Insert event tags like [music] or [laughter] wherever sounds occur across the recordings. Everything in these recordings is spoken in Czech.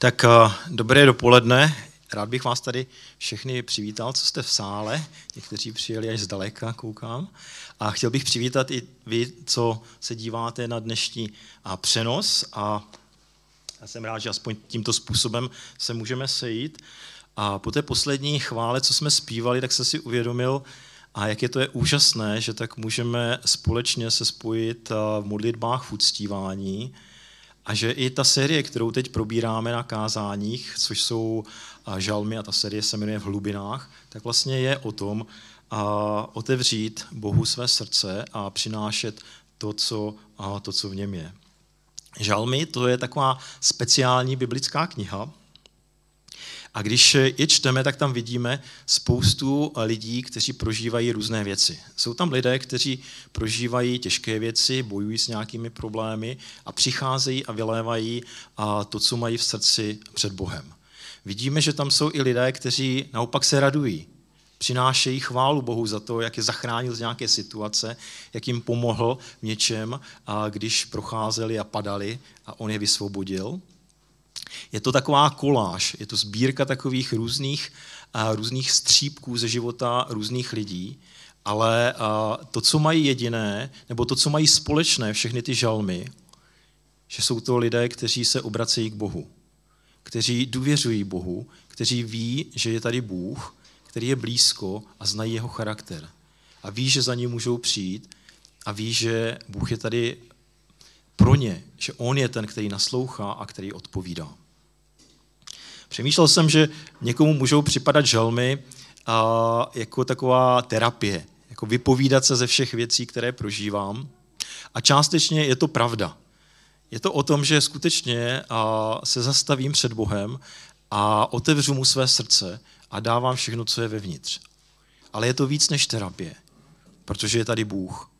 Tak uh, dobré dopoledne. Rád bych vás tady všechny přivítal, co jste v sále. Někteří přijeli až zdaleka, koukám. A chtěl bych přivítat i vy, co se díváte na dnešní a přenos. A já jsem rád, že aspoň tímto způsobem se můžeme sejít. A po té poslední chvále, co jsme zpívali, tak jsem si uvědomil, a jak je to je úžasné, že tak můžeme společně se spojit v modlitbách v uctívání, a že i ta série, kterou teď probíráme na kázáních, což jsou žalmy a ta série se jmenuje V hlubinách, tak vlastně je o tom a otevřít Bohu své srdce a přinášet to, co, a to, co v něm je. Žalmy to je taková speciální biblická kniha, a když je čteme, tak tam vidíme spoustu lidí, kteří prožívají různé věci. Jsou tam lidé, kteří prožívají těžké věci, bojují s nějakými problémy a přicházejí a vylévají to, co mají v srdci před Bohem. Vidíme, že tam jsou i lidé, kteří naopak se radují, přinášejí chválu Bohu za to, jak je zachránil z nějaké situace, jak jim pomohl v něčem, když procházeli a padali a on je vysvobodil. Je to taková koláž, je to sbírka takových různých, uh, různých střípků ze života různých lidí, ale uh, to, co mají jediné, nebo to, co mají společné, všechny ty žalmy, že jsou to lidé, kteří se obracejí k Bohu, kteří důvěřují Bohu, kteří ví, že je tady Bůh, který je blízko a znají jeho charakter. A ví, že za ním můžou přijít a ví, že Bůh je tady pro ně, že on je ten, který naslouchá a který odpovídá. Přemýšlel jsem, že někomu můžou připadat žalmy a, jako taková terapie, jako vypovídat se ze všech věcí, které prožívám. A částečně je to pravda. Je to o tom, že skutečně a, se zastavím před Bohem a otevřu mu své srdce a dávám všechno, co je vevnitř. Ale je to víc než terapie, protože je tady Bůh.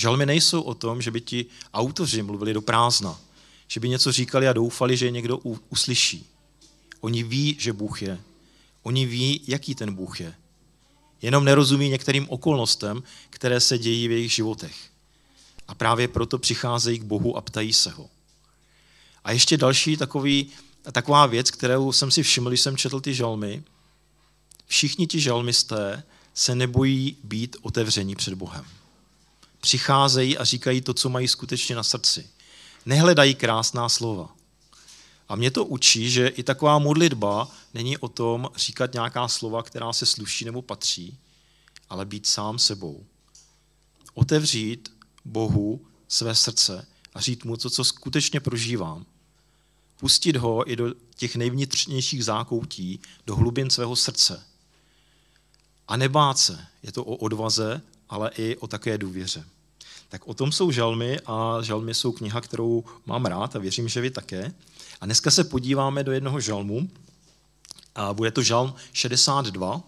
Žalmy nejsou o tom, že by ti autoři mluvili do prázdna, že by něco říkali a doufali, že je někdo uslyší. Oni ví, že Bůh je. Oni ví, jaký ten Bůh je. Jenom nerozumí některým okolnostem, které se dějí v jejich životech. A právě proto přicházejí k Bohu a ptají se ho. A ještě další takový, taková věc, kterou jsem si všiml, když jsem četl ty žalmy. Všichni ti žalmisté se nebojí být otevření před Bohem. Přicházejí a říkají to, co mají skutečně na srdci. Nehledají krásná slova. A mě to učí, že i taková modlitba není o tom říkat nějaká slova, která se sluší nebo patří, ale být sám sebou. Otevřít Bohu své srdce a říct mu to, co skutečně prožívám. Pustit ho i do těch nejvnitřnějších zákoutí, do hlubin svého srdce. A nebát se. Je to o odvaze, ale i o také důvěře. Tak o tom jsou žalmy a žalmy jsou kniha, kterou mám rád a věřím, že vy také. A dneska se podíváme do jednoho žalmu. A bude to žalm 62.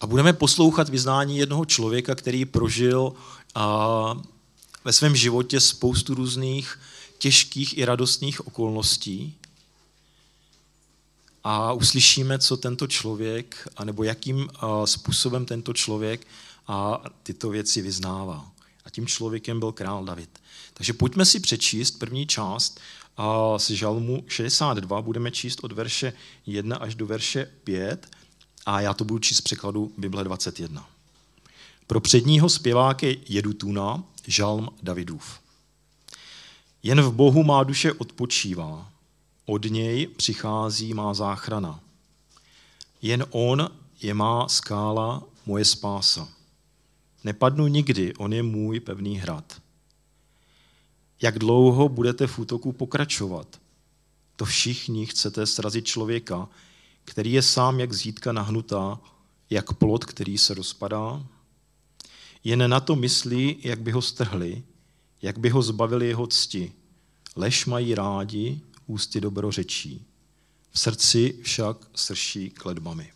A budeme poslouchat vyznání jednoho člověka, který prožil a, ve svém životě spoustu různých těžkých i radostných okolností. A uslyšíme, co tento člověk, anebo jakým způsobem tento člověk a tyto věci vyznává. A tím člověkem byl král David. Takže pojďme si přečíst první část z Žalmu 62. Budeme číst od verše 1 až do verše 5 a já to budu číst z překladu Bible 21. Pro předního zpěváka Jedutuna Žalm Davidův. Jen v Bohu má duše odpočívá, od něj přichází má záchrana. Jen on je má skála, moje spása. Nepadnu nikdy, on je můj pevný hrad. Jak dlouho budete v útoku pokračovat? To všichni chcete srazit člověka, který je sám jak zítka nahnutá, jak plot, který se rozpadá? Jen na to myslí, jak by ho strhli, jak by ho zbavili jeho cti. Lež mají rádi, ústy dobrořečí. V srdci však srší kledbami.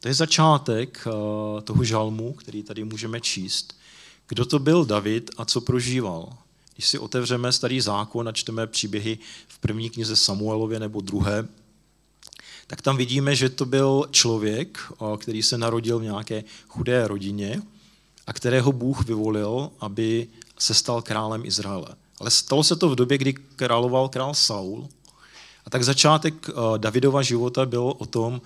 To je začátek eh, toho žalmu, který tady můžeme číst. Kdo to byl David a co prožíval? Když si otevřeme starý zákon a čteme příběhy v první knize Samuelově nebo druhé, tak tam vidíme, že to byl člověk, eh, který se narodil v nějaké chudé rodině a kterého Bůh vyvolil, aby se stal králem Izraele. Ale stalo se to v době, kdy královal král Saul. A tak začátek eh, Davidova života byl o tom,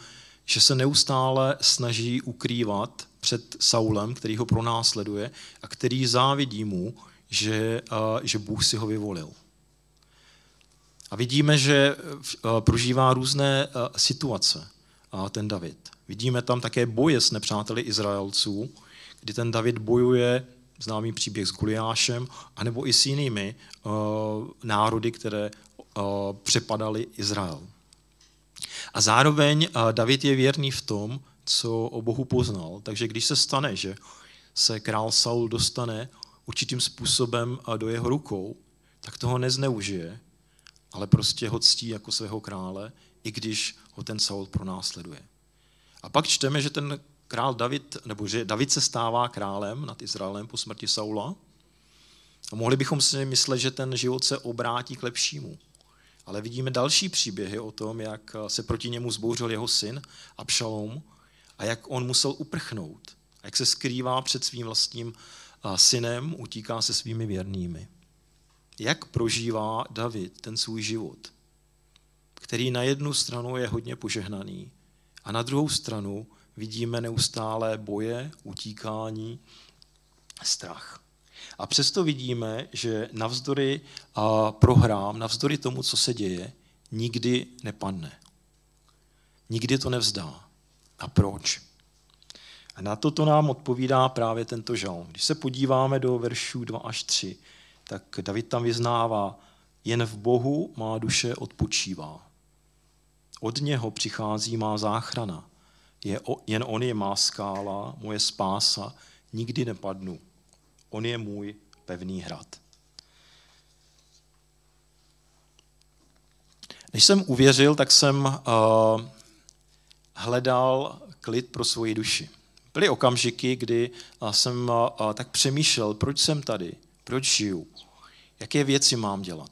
že se neustále snaží ukrývat před Saulem, který ho pronásleduje a který závidí mu, že, eh, že Bůh si ho vyvolil. A vidíme, že eh, prožívá různé situace ten David. Vidíme tam také boje s nepřáteli Izraelců, kdy ten David bojuje známý příběh s Guliášem, anebo i s jinými uh, národy, které uh, přepadaly Izrael. A zároveň uh, David je věrný v tom, co o Bohu poznal. Takže když se stane, že se král Saul dostane určitým způsobem do jeho rukou, tak toho nezneužije, ale prostě ho ctí jako svého krále, i když ho ten Saul pronásleduje. A pak čteme, že ten král David, nebo že David se stává králem nad Izraelem po smrti Saula. A mohli bychom si myslet, že ten život se obrátí k lepšímu. Ale vidíme další příběhy o tom, jak se proti němu zbouřil jeho syn Abšalom a jak on musel uprchnout. Jak se skrývá před svým vlastním synem, utíká se svými věrnými. Jak prožívá David ten svůj život, který na jednu stranu je hodně požehnaný a na druhou stranu vidíme neustále boje, utíkání, strach. A přesto vidíme, že navzdory prohrám, navzdory tomu, co se děje, nikdy nepadne. Nikdy to nevzdá. A proč? A na toto nám odpovídá právě tento žalm. Když se podíváme do veršů 2 až 3, tak David tam vyznává, jen v Bohu má duše odpočívá. Od něho přichází má záchrana. Je, jen on je má skála, moje spása, nikdy nepadnu. On je můj pevný hrad. Než jsem uvěřil, tak jsem uh, hledal klid pro svoji duši. Byly okamžiky, kdy uh, jsem uh, tak přemýšlel, proč jsem tady, proč žiju, jaké věci mám dělat.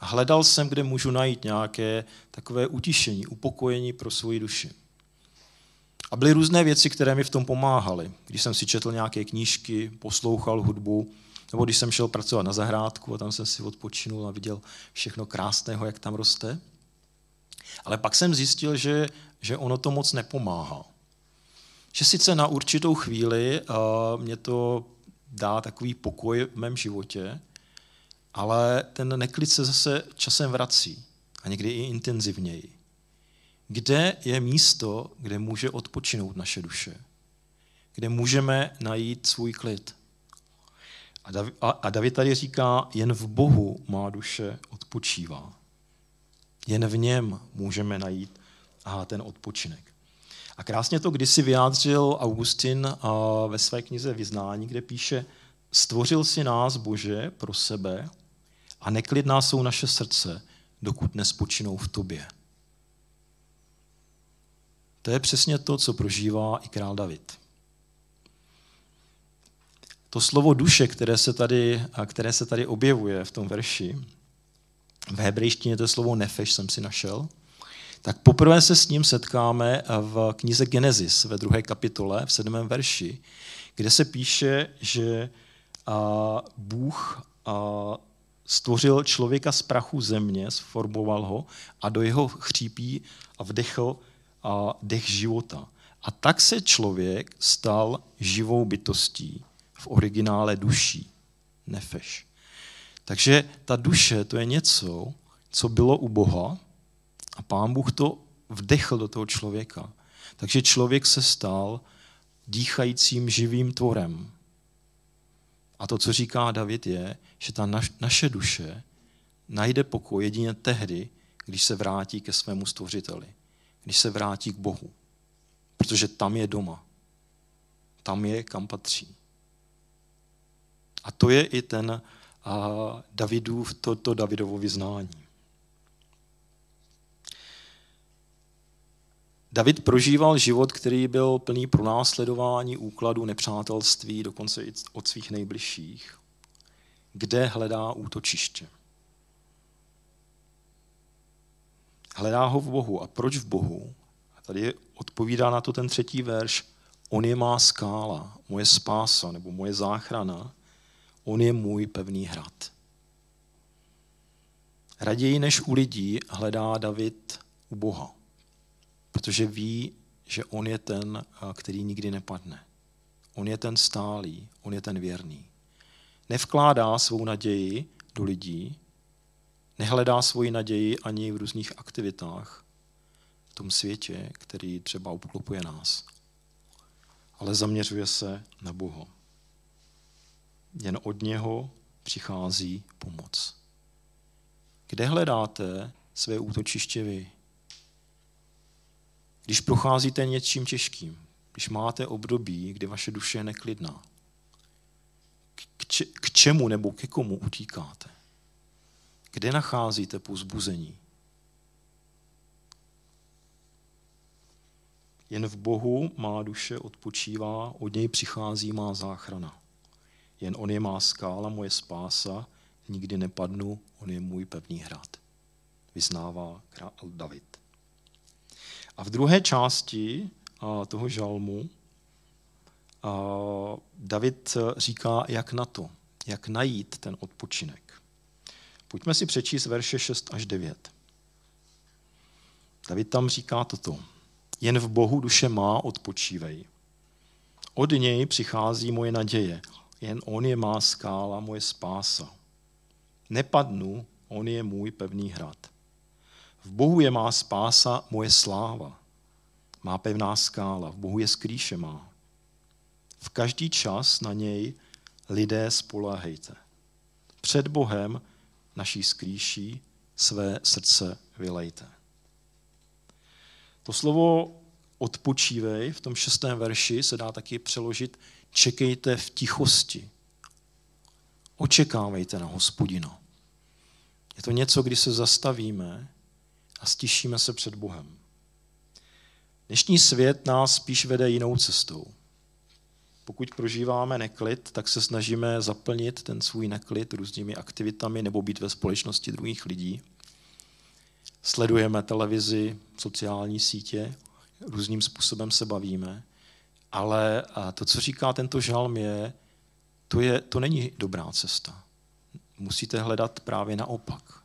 A hledal jsem, kde můžu najít nějaké takové utišení, upokojení pro svoji duši. A byly různé věci, které mi v tom pomáhaly. Když jsem si četl nějaké knížky, poslouchal hudbu, nebo když jsem šel pracovat na zahrádku a tam jsem si odpočinul a viděl všechno krásného, jak tam roste. Ale pak jsem zjistil, že, že ono to moc nepomáhá. Že sice na určitou chvíli uh, mě to dá takový pokoj v mém životě, ale ten neklid se zase časem vrací a někdy i intenzivněji. Kde je místo, kde může odpočinout naše duše? Kde můžeme najít svůj klid? A David, tady říká, jen v Bohu má duše odpočívá. Jen v něm můžeme najít aha, ten odpočinek. A krásně to kdysi vyjádřil Augustin ve své knize Vyznání, kde píše, stvořil si nás, Bože, pro sebe a neklidná jsou naše srdce, dokud nespočinou v tobě. To je přesně to, co prožívá i král David. To slovo duše, které se tady, které se tady objevuje v tom verši, v hebrejštině to slovo nefeš jsem si našel, tak poprvé se s ním setkáme v knize Genesis ve druhé kapitole, v sedmém verši, kde se píše, že Bůh stvořil člověka z prachu země, sformoval ho a do jeho chřípí vdechl a dech života. A tak se člověk stal živou bytostí, v originále duší, nefeš. Takže ta duše to je něco, co bylo u Boha a pán Bůh to vdechl do toho člověka. Takže člověk se stal dýchajícím živým tvorem. A to, co říká David, je, že ta naše duše najde pokoj jedině tehdy, když se vrátí ke svému stvořiteli když se vrátí k Bohu. Protože tam je doma. Tam je, kam patří. A to je i ten Davidův, to, to Davidovo vyznání. David prožíval život, který byl plný pronásledování, úkladu, nepřátelství, dokonce i od svých nejbližších. Kde hledá útočiště? Hledá ho v Bohu. A proč v Bohu? A tady odpovídá na to ten třetí verš. On je má skála, moje spása nebo moje záchrana. On je můj pevný hrad. Raději než u lidí hledá David u Boha, protože ví, že on je ten, který nikdy nepadne. On je ten stálý, on je ten věrný. Nevkládá svou naději do lidí, nehledá svoji naději ani v různých aktivitách v tom světě, který třeba obklopuje nás, ale zaměřuje se na Boha. Jen od něho přichází pomoc. Kde hledáte své útočiště vy? Když procházíte něčím těžkým, když máte období, kdy vaše duše je neklidná, k, k čemu nebo ke komu utíkáte? Kde nacházíte pozbuzení? Jen v Bohu má duše odpočívá, od něj přichází má záchrana. Jen on je má skála, moje spása, nikdy nepadnu, on je můj pevný hrad. Vyznává král David. A v druhé části toho žalmu David říká, jak na to, jak najít ten odpočinek. Pojďme si přečíst verše 6 až 9. David tam říká toto. Jen v Bohu duše má, odpočívej. Od něj přichází moje naděje. Jen on je má skála, moje spása. Nepadnu, on je můj pevný hrad. V Bohu je má spása, moje sláva. Má pevná skála, v Bohu je skrýše má. V každý čas na něj lidé spolehejte. Před Bohem naší skrýší své srdce vylejte. To slovo odpočívej v tom šestém verši se dá taky přeložit čekejte v tichosti. Očekávejte na hospodina. Je to něco, kdy se zastavíme a stišíme se před Bohem. Dnešní svět nás spíš vede jinou cestou. Pokud prožíváme neklid, tak se snažíme zaplnit ten svůj neklid různými aktivitami nebo být ve společnosti druhých lidí. Sledujeme televizi, sociální sítě, různým způsobem se bavíme, ale to, co říká tento žalm, je, to, je, to není dobrá cesta. Musíte hledat právě naopak.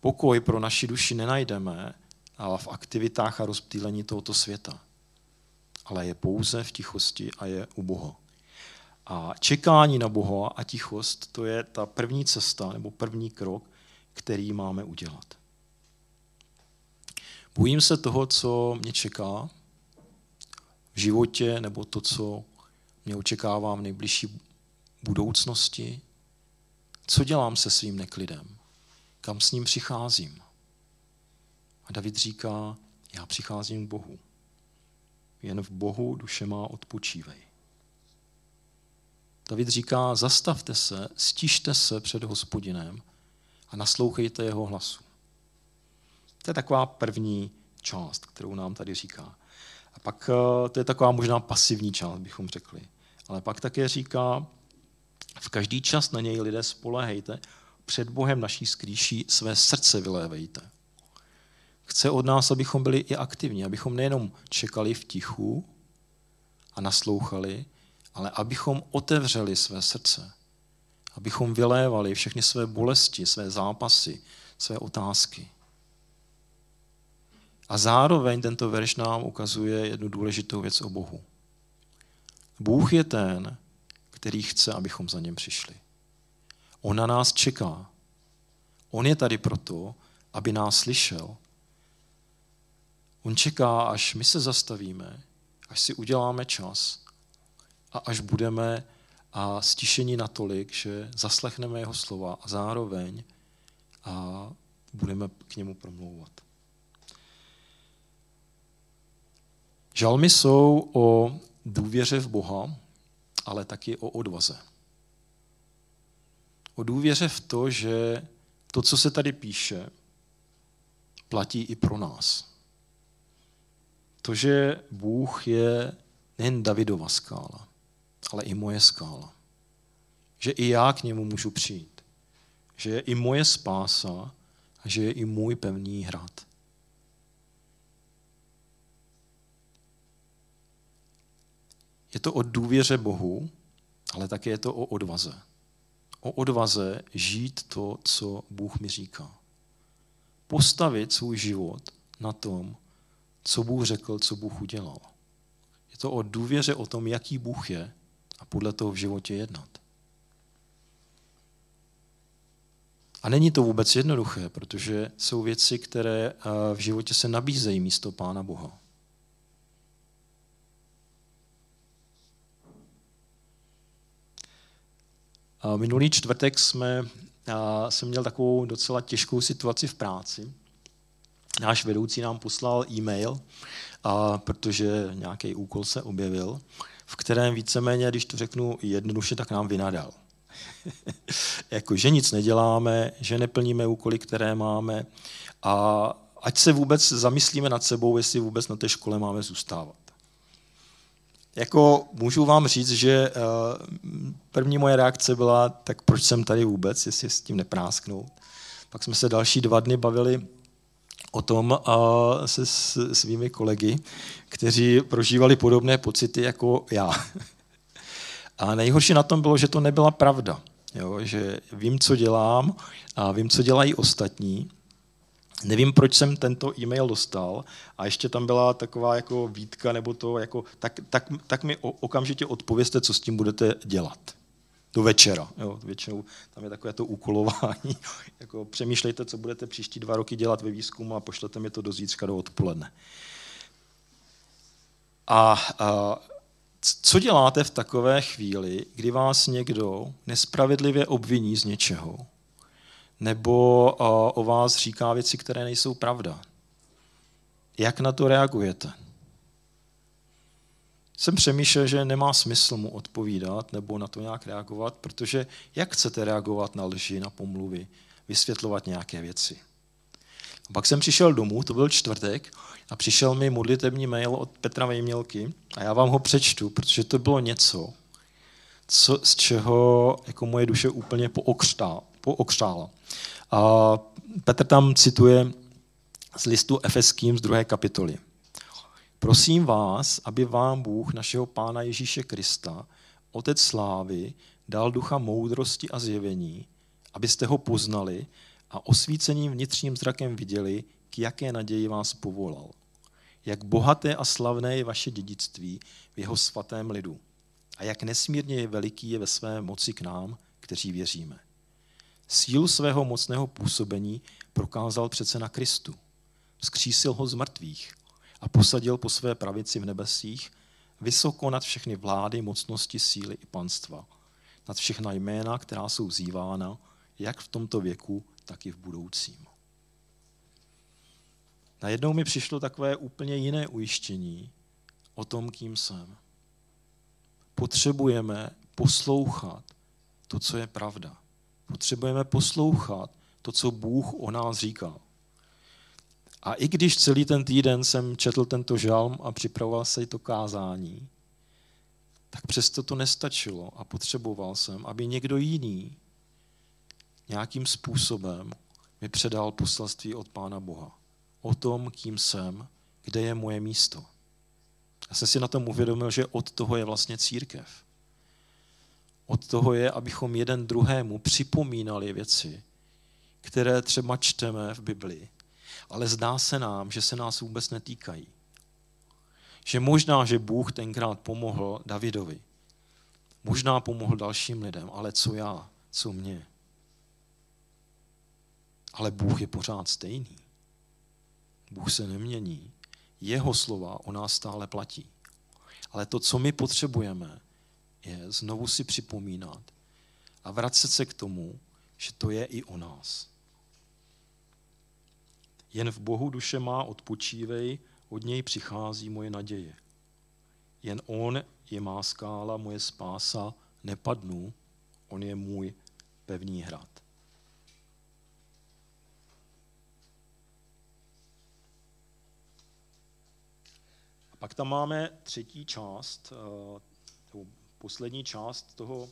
Pokoj pro naši duši nenajdeme v aktivitách a rozptýlení tohoto světa ale je pouze v tichosti a je u Boha. A čekání na Boha a tichost, to je ta první cesta nebo první krok, který máme udělat. Bojím se toho, co mě čeká v životě, nebo to, co mě očekává v nejbližší budoucnosti. Co dělám se svým neklidem? Kam s ním přicházím? A David říká, já přicházím k Bohu. Jen v Bohu duše má odpočívej. David říká, zastavte se, stište se před hospodinem a naslouchejte jeho hlasu. To je taková první část, kterou nám tady říká. A pak eh, to je taková možná pasivní část, bychom řekli. Ale pak také říká, v každý čas na něj lidé spolehejte, před Bohem naší skrýší své srdce vylévejte. Chce od nás, abychom byli i aktivní, abychom nejenom čekali v tichu a naslouchali, ale abychom otevřeli své srdce, abychom vylévali všechny své bolesti, své zápasy, své otázky. A zároveň tento verš nám ukazuje jednu důležitou věc o Bohu. Bůh je ten, který chce, abychom za něm přišli. On na nás čeká. On je tady proto, aby nás slyšel On čeká, až my se zastavíme, až si uděláme čas a až budeme a stišení natolik, že zaslechneme jeho slova a zároveň a budeme k němu promlouvat. Žalmy jsou o důvěře v Boha, ale taky o odvaze. O důvěře v to, že to, co se tady píše, platí i pro nás to, že Bůh je nejen Davidova skála, ale i moje skála. Že i já k němu můžu přijít. Že je i moje spása a že je i můj pevný hrad. Je to o důvěře Bohu, ale také je to o odvaze. o odvaze žít to, co Bůh mi říká. Postavit svůj život na tom, co Bůh řekl, co Bůh udělal. Je to o důvěře o tom, jaký Bůh je a podle toho v životě jednat. A není to vůbec jednoduché, protože jsou věci, které eh, v životě se nabízejí místo Pána Boha. Minulý čtvrtek jsme, jsem měl takovou docela těžkou situaci v práci. Náš vedoucí nám poslal e-mail, protože nějaký úkol se objevil, v kterém víceméně, když to řeknu jednoduše, tak nám vynadal. [laughs] jako, že nic neděláme, že neplníme úkoly, které máme a ať se vůbec zamyslíme nad sebou, jestli vůbec na té škole máme zůstávat. Jako můžu vám říct, že uh, první moje reakce byla, tak proč jsem tady vůbec, jestli s tím neprásknout. Pak jsme se další dva dny bavili o tom uh, se svými kolegy, kteří prožívali podobné pocity jako já. [laughs] A nejhorší na tom bylo, že to nebyla pravda. Jo, že vím, co dělám a vím, co dělají ostatní. Nevím, proč jsem tento e-mail dostal a ještě tam byla taková jako výtka nebo to, jako, tak, tak, tak mi okamžitě odpověste, co s tím budete dělat. Do večera. Jo, většinou tam je takové to úkolování. [laughs] jako přemýšlejte, co budete příští dva roky dělat ve výzkumu a pošlete mi to do zítřka do odpoledne. A, a co děláte v takové chvíli, kdy vás někdo nespravedlivě obviní z něčeho? Nebo o vás říká věci, které nejsou pravda? Jak na to reagujete? Jsem přemýšlel, že nemá smysl mu odpovídat nebo na to nějak reagovat, protože jak chcete reagovat na lži, na pomluvy, vysvětlovat nějaké věci? A pak jsem přišel domů, to byl čtvrtek, a přišel mi modlitební mail od Petra Vejmělky a já vám ho přečtu, protože to bylo něco, co, z čeho jako moje duše úplně pookřtála. A Petr tam cituje z listu Efeským z druhé kapitoly. Prosím vás, aby vám Bůh, našeho Pána Ježíše Krista, Otec slávy, dal ducha moudrosti a zjevení, abyste ho poznali a osvícením vnitřním zrakem viděli, k jaké naději vás povolal. Jak bohaté a slavné je vaše dědictví v jeho svatém lidu a jak nesmírně je veliký je ve své moci k nám, kteří věříme. Sílu svého mocného působení prokázal přece na Kristu. Vzkřísil ho z mrtvých a posadil po své pravici v nebesích, vysoko nad všechny vlády, mocnosti, síly i panstva, nad všechna jména, která jsou vzývána, jak v tomto věku, tak i v budoucím. Najednou mi přišlo takové úplně jiné ujištění o tom, kým jsem. Potřebujeme poslouchat to, co je pravda. Potřebujeme poslouchat to, co Bůh o nás říká. A i když celý ten týden jsem četl tento žalm a připravoval se to kázání, tak přesto to nestačilo a potřeboval jsem, aby někdo jiný nějakým způsobem mi předal poselství od Pána Boha. O tom, kým jsem, kde je moje místo. Já jsem si na tom uvědomil, že od toho je vlastně církev. Od toho je, abychom jeden druhému připomínali věci, které třeba čteme v Biblii, ale zdá se nám, že se nás vůbec netýkají. Že možná, že Bůh tenkrát pomohl Davidovi. Možná pomohl dalším lidem, ale co já, co mě. Ale Bůh je pořád stejný. Bůh se nemění. Jeho slova o nás stále platí. Ale to, co my potřebujeme, je znovu si připomínat a vracet se k tomu, že to je i o nás. Jen v Bohu duše má odpočívej, od něj přichází moje naděje. Jen On je má skála, moje spása, nepadnu, On je můj pevný hrad. A pak tam máme třetí část, eh, poslední část toho,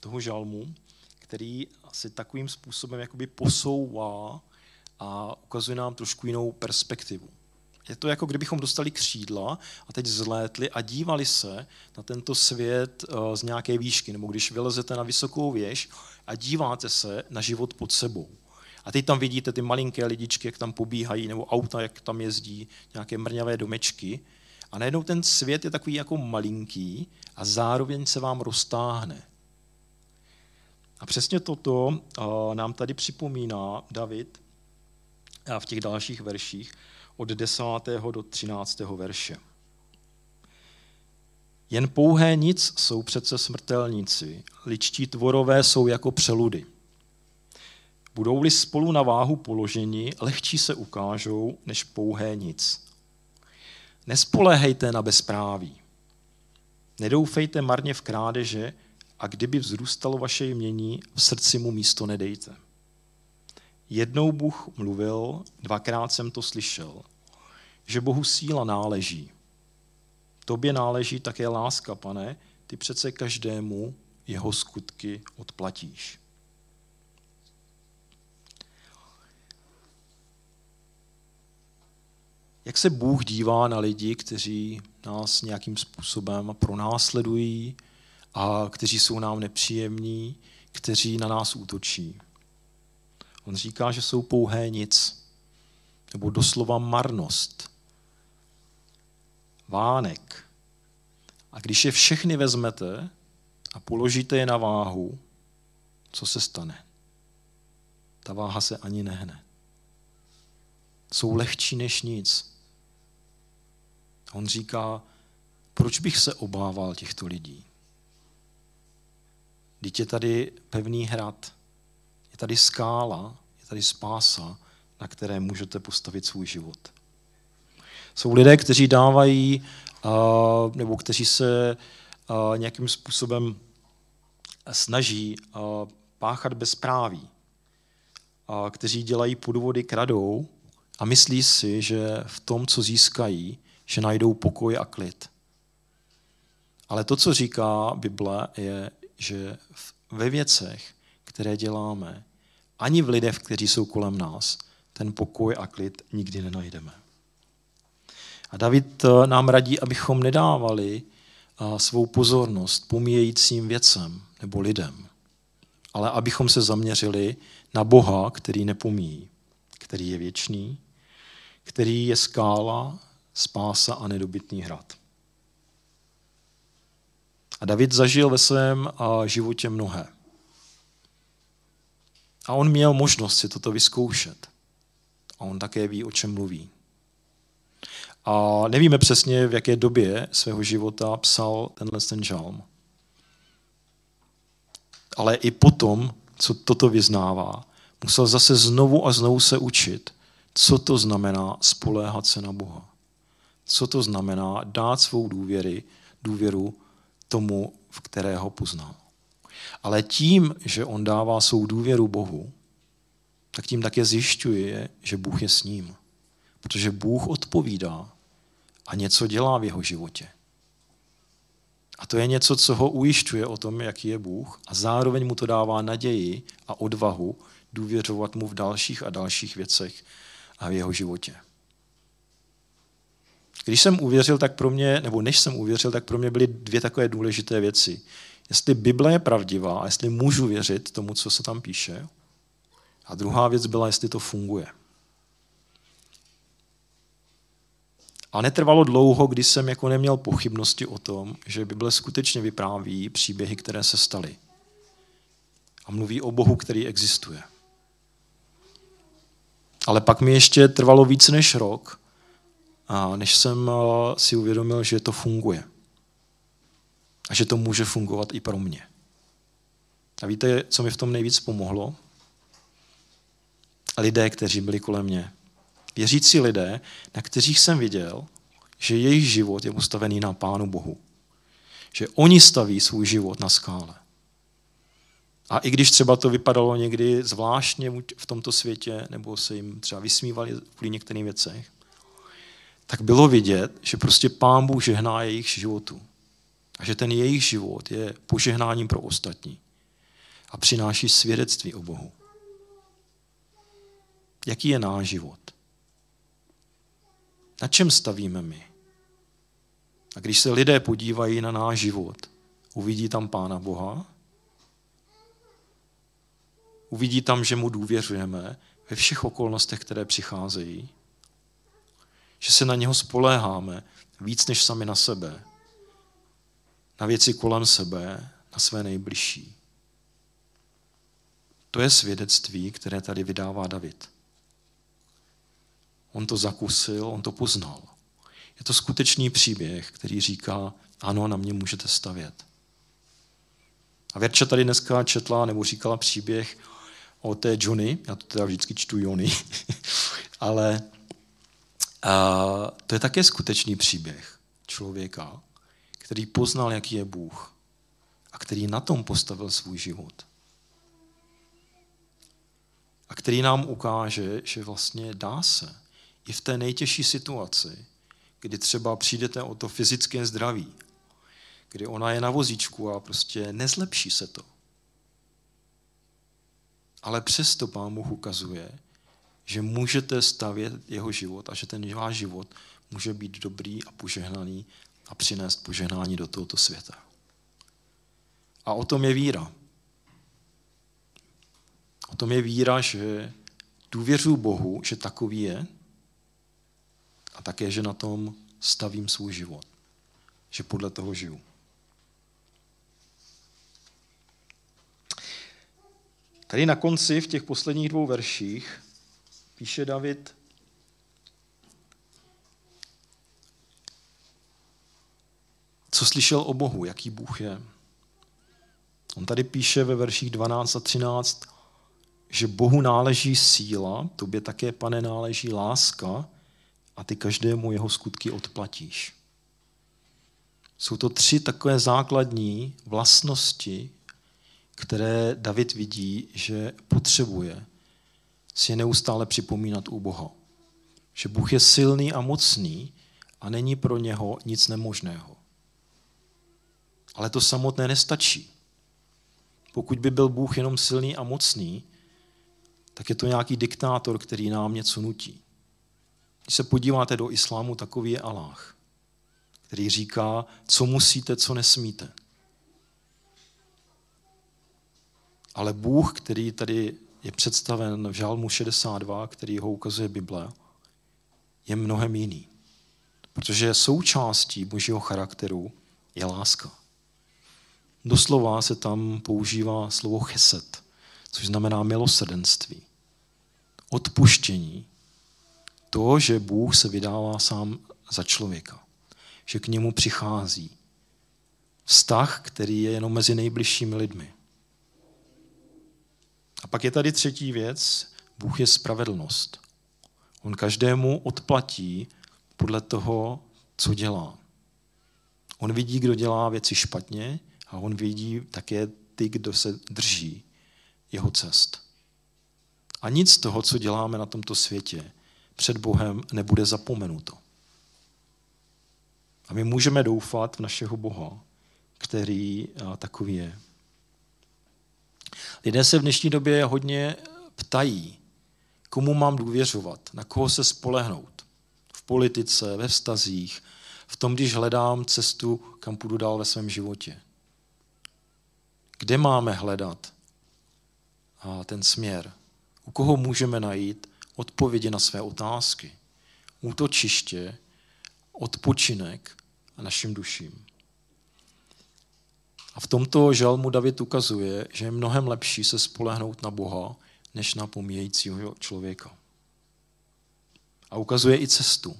toho žalmu, který se takovým způsobem jakoby posouvá a ukazuje nám trošku jinou perspektivu. Je to jako kdybychom dostali křídla a teď zlétli a dívali se na tento svět eh, z nějaké výšky, nebo když vylezete na vysokou věž a díváte se na život pod sebou. A teď tam vidíte ty malinké lidičky, jak tam pobíhají, nebo auta, jak tam jezdí, nějaké mrňavé domečky. A najednou ten svět je takový jako malinký a zároveň se vám roztáhne. A přesně toto nám tady připomíná David v těch dalších verších od 10. do 13. verše. Jen pouhé nic jsou přece smrtelníci, ličtí tvorové jsou jako přeludy. Budou-li spolu na váhu položeni, lehčí se ukážou než pouhé nic. Nespoléhejte na bezpráví. Nedoufejte marně v krádeže a kdyby vzrůstalo vaše jmění, v srdci mu místo nedejte. Jednou Bůh mluvil, dvakrát jsem to slyšel, že Bohu síla náleží. Tobě náleží také láska, pane, ty přece každému jeho skutky odplatíš. Jak se Bůh dívá na lidi, kteří nás nějakým způsobem pronásledují a kteří jsou nám nepříjemní, kteří na nás útočí? On říká, že jsou pouhé nic, nebo doslova marnost, vánek. A když je všechny vezmete a položíte je na váhu, co se stane? Ta váha se ani nehne. Jsou lehčí než nic. On říká, proč bych se obával těchto lidí? Teď je tady pevný hrad, je tady skála, je tady spása, na které můžete postavit svůj život. Jsou lidé, kteří dávají, nebo kteří se nějakým způsobem snaží páchat bezpráví, kteří dělají podvody, kradou a myslí si, že v tom, co získají, že najdou pokoj a klid. Ale to, co říká Bible, je, že ve věcech, které děláme, ani v lidech, kteří jsou kolem nás, ten pokoj a klid nikdy nenajdeme. A David eh, nám radí, abychom nedávali eh, svou pozornost pomíjejícím věcem nebo lidem, ale abychom se zaměřili na Boha, který nepomíjí, který je věčný, který je skála, spása a nedobytný hrad. A David zažil ve svém životě mnohé. A on měl možnost si toto vyzkoušet. A on také ví, o čem mluví. A nevíme přesně, v jaké době svého života psal tenhle ten žalm. Ale i potom, co toto vyznává, musel zase znovu a znovu se učit, co to znamená spoléhat se na Boha. Co to znamená dát svou důvěry, důvěru tomu, v kterého poznal. Ale tím, že on dává svou důvěru Bohu, tak tím také zjišťuje, že Bůh je s ním. Protože Bůh odpovídá a něco dělá v jeho životě. A to je něco, co ho ujišťuje o tom, jaký je Bůh a zároveň mu to dává naději a odvahu důvěřovat mu v dalších a dalších věcech a v jeho životě. Když jsem uvěřil, tak pro mě, nebo než jsem uvěřil, tak pro mě byly dvě takové důležité věci. Jestli Bible je pravdivá a jestli můžu věřit tomu, co se tam píše. A druhá věc byla, jestli to funguje. A netrvalo dlouho, kdy jsem jako neměl pochybnosti o tom, že Bible skutečně vypráví příběhy, které se staly. A mluví o Bohu, který existuje. Ale pak mi ještě trvalo víc než rok, než jsem eh, si uvědomil, že to funguje. A že to může fungovat i pro mě. A víte, co mi v tom nejvíc pomohlo? Lidé, kteří byli kolem mě. Věřící lidé, na kterých jsem viděl, že jejich život je postavený na Pánu Bohu. Že oni staví svůj život na skále. A i když třeba to vypadalo někdy zvláštně v tomto světě, nebo se jim třeba vysmívali kvůli některým věcech, tak bylo vidět, že prostě Pán Bůh žehná jejich životu. A že ten jejich život je požehnáním pro ostatní. A přináší svědectví o Bohu. Jaký je náš život? Na čem stavíme my? A když se lidé podívají na náš život, uvidí tam Pána Boha, uvidí tam, že mu důvěřujeme ve všech okolnostech, které přicházejí, že se na něho spoléháme víc než sami na sebe, na věci kolem sebe, na své nejbližší. To je svědectví, které tady vydává David. On to zakusil, on to poznal. Je to skutečný příběh, který říká, ano, na mě můžete stavět. A Verča tady dneska četla nebo říkala příběh o té Johnny, já to teda vždycky čtu Jony, [laughs] ale a, to je také skutečný příběh člověka, který poznal, jaký je Bůh a který na tom postavil svůj život. A který nám ukáže, že vlastně dá se i v té nejtěžší situaci, kdy třeba přijdete o to fyzické zdraví, kdy ona je na vozíčku a prostě nezlepší se to. Ale přesto Pán Bůh ukazuje, že můžete stavět jeho život a že ten váš život může být dobrý a požehnaný a přinést požehnání do tohoto světa. A o tom je víra. O tom je víra, že důvěřuji Bohu, že takový je a také, že na tom stavím svůj život. Že podle toho žiju. Tady na konci, v těch posledních dvou verších, píše David, co slyšel o Bohu, jaký Bůh je. On tady píše ve verších 12 a 13, že Bohu náleží síla, tobě také, pane, náleží láska a ty každému jeho skutky odplatíš. Jsou to tři takové základní vlastnosti, které David vidí, že potřebuje si je neustále připomínat u Boha. Že Bůh je silný a mocný a není pro něho nic nemožného. Ale to samotné nestačí. Pokud by byl Bůh jenom silný a mocný, tak je to nějaký diktátor, který nám něco nutí. Když se podíváte do islámu, takový je Allah, který říká, co musíte, co nesmíte. Ale Bůh, který tady je představen v Žálmu 62, který ho ukazuje Bible, je mnohem jiný. Protože součástí božího charakteru je láska. Doslova se tam používá slovo cheset, což znamená milosrdenství. Odpuštění. To, že Bůh se vydává sám za člověka. Že k němu přichází. Vztah, který je jenom mezi nejbližšími lidmi. Pak je tady třetí věc. Bůh je spravedlnost. On každému odplatí podle toho, co dělá. On vidí, kdo dělá věci špatně a on vidí také ty, kdo se drží jeho cest. A nic z toho, co děláme na tomto světě, před Bohem nebude zapomenuto. A my můžeme doufat v našeho Boha, který takový je. Lidé se v dnešní době hodně ptají, komu mám důvěřovat, na koho se spolehnout. V politice, ve vztazích, v tom, když hledám cestu, kam půjdu dál ve svém životě. Kde máme hledat ten směr? U koho můžeme najít odpovědi na své otázky? Útočiště, odpočinek a našim duším. A v tomto žalmu David ukazuje, že je mnohem lepší se spolehnout na Boha, než na pomíjejícího člověka. A ukazuje i cestu.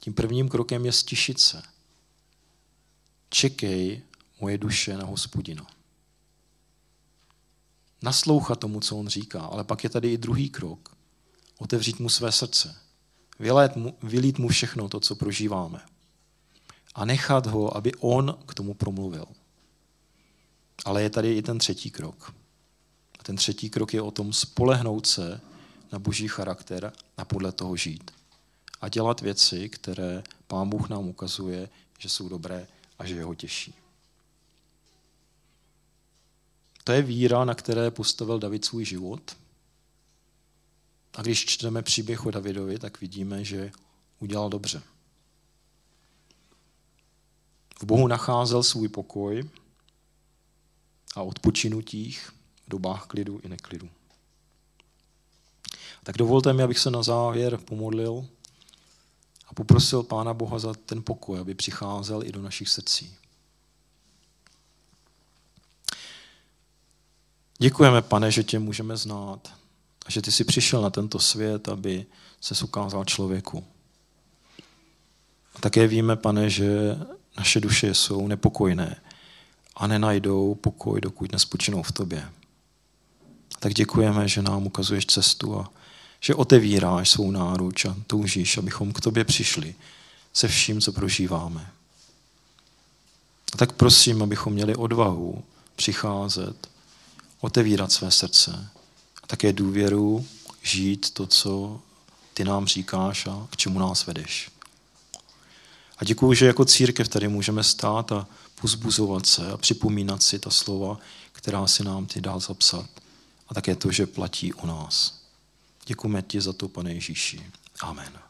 Tím prvním krokem je stišit se. Čekej, moje duše, na hospodina. Naslouchat tomu, co on říká, ale pak je tady i druhý krok. Otevřít mu své srdce. Vylít mu, vylít mu všechno to, co prožíváme. A nechat ho, aby on k tomu promluvil. Ale je tady i ten třetí krok. A ten třetí krok je o tom spolehnout se na boží charakter a podle toho žít. A dělat věci, které Pán Bůh nám ukazuje, že jsou dobré a že jeho těší. To je víra, na které postavil David svůj život. A když čteme příběh o Davidovi, tak vidíme, že udělal dobře. V Bohu nacházel svůj pokoj a odpočinutích v dobách klidu i neklidu. Tak dovolte mi, abych se na závěr pomodlil a poprosil Pána Boha za ten pokoj, aby přicházel i do našich srdcí. Děkujeme, pane, že tě můžeme znát a že ty jsi přišel na tento svět, aby se ukázal člověku. A také víme, pane, že naše duše jsou nepokojné a nenajdou pokoj, dokud nespočinou v tobě. Tak děkujeme, že nám ukazuješ cestu a že otevíráš svou náruč a toužíš, abychom k tobě přišli se vším, co prožíváme. A tak prosím, abychom měli odvahu přicházet, otevírat své srdce a také důvěru žít to, co ty nám říkáš a k čemu nás vedeš. A děkuji, že jako církev tady můžeme stát a pozbuzovat se a připomínat si ta slova, která si nám ty dál zapsat. A také to, že platí u nás. Děkujeme ti za to, pane Ježíši. Amen.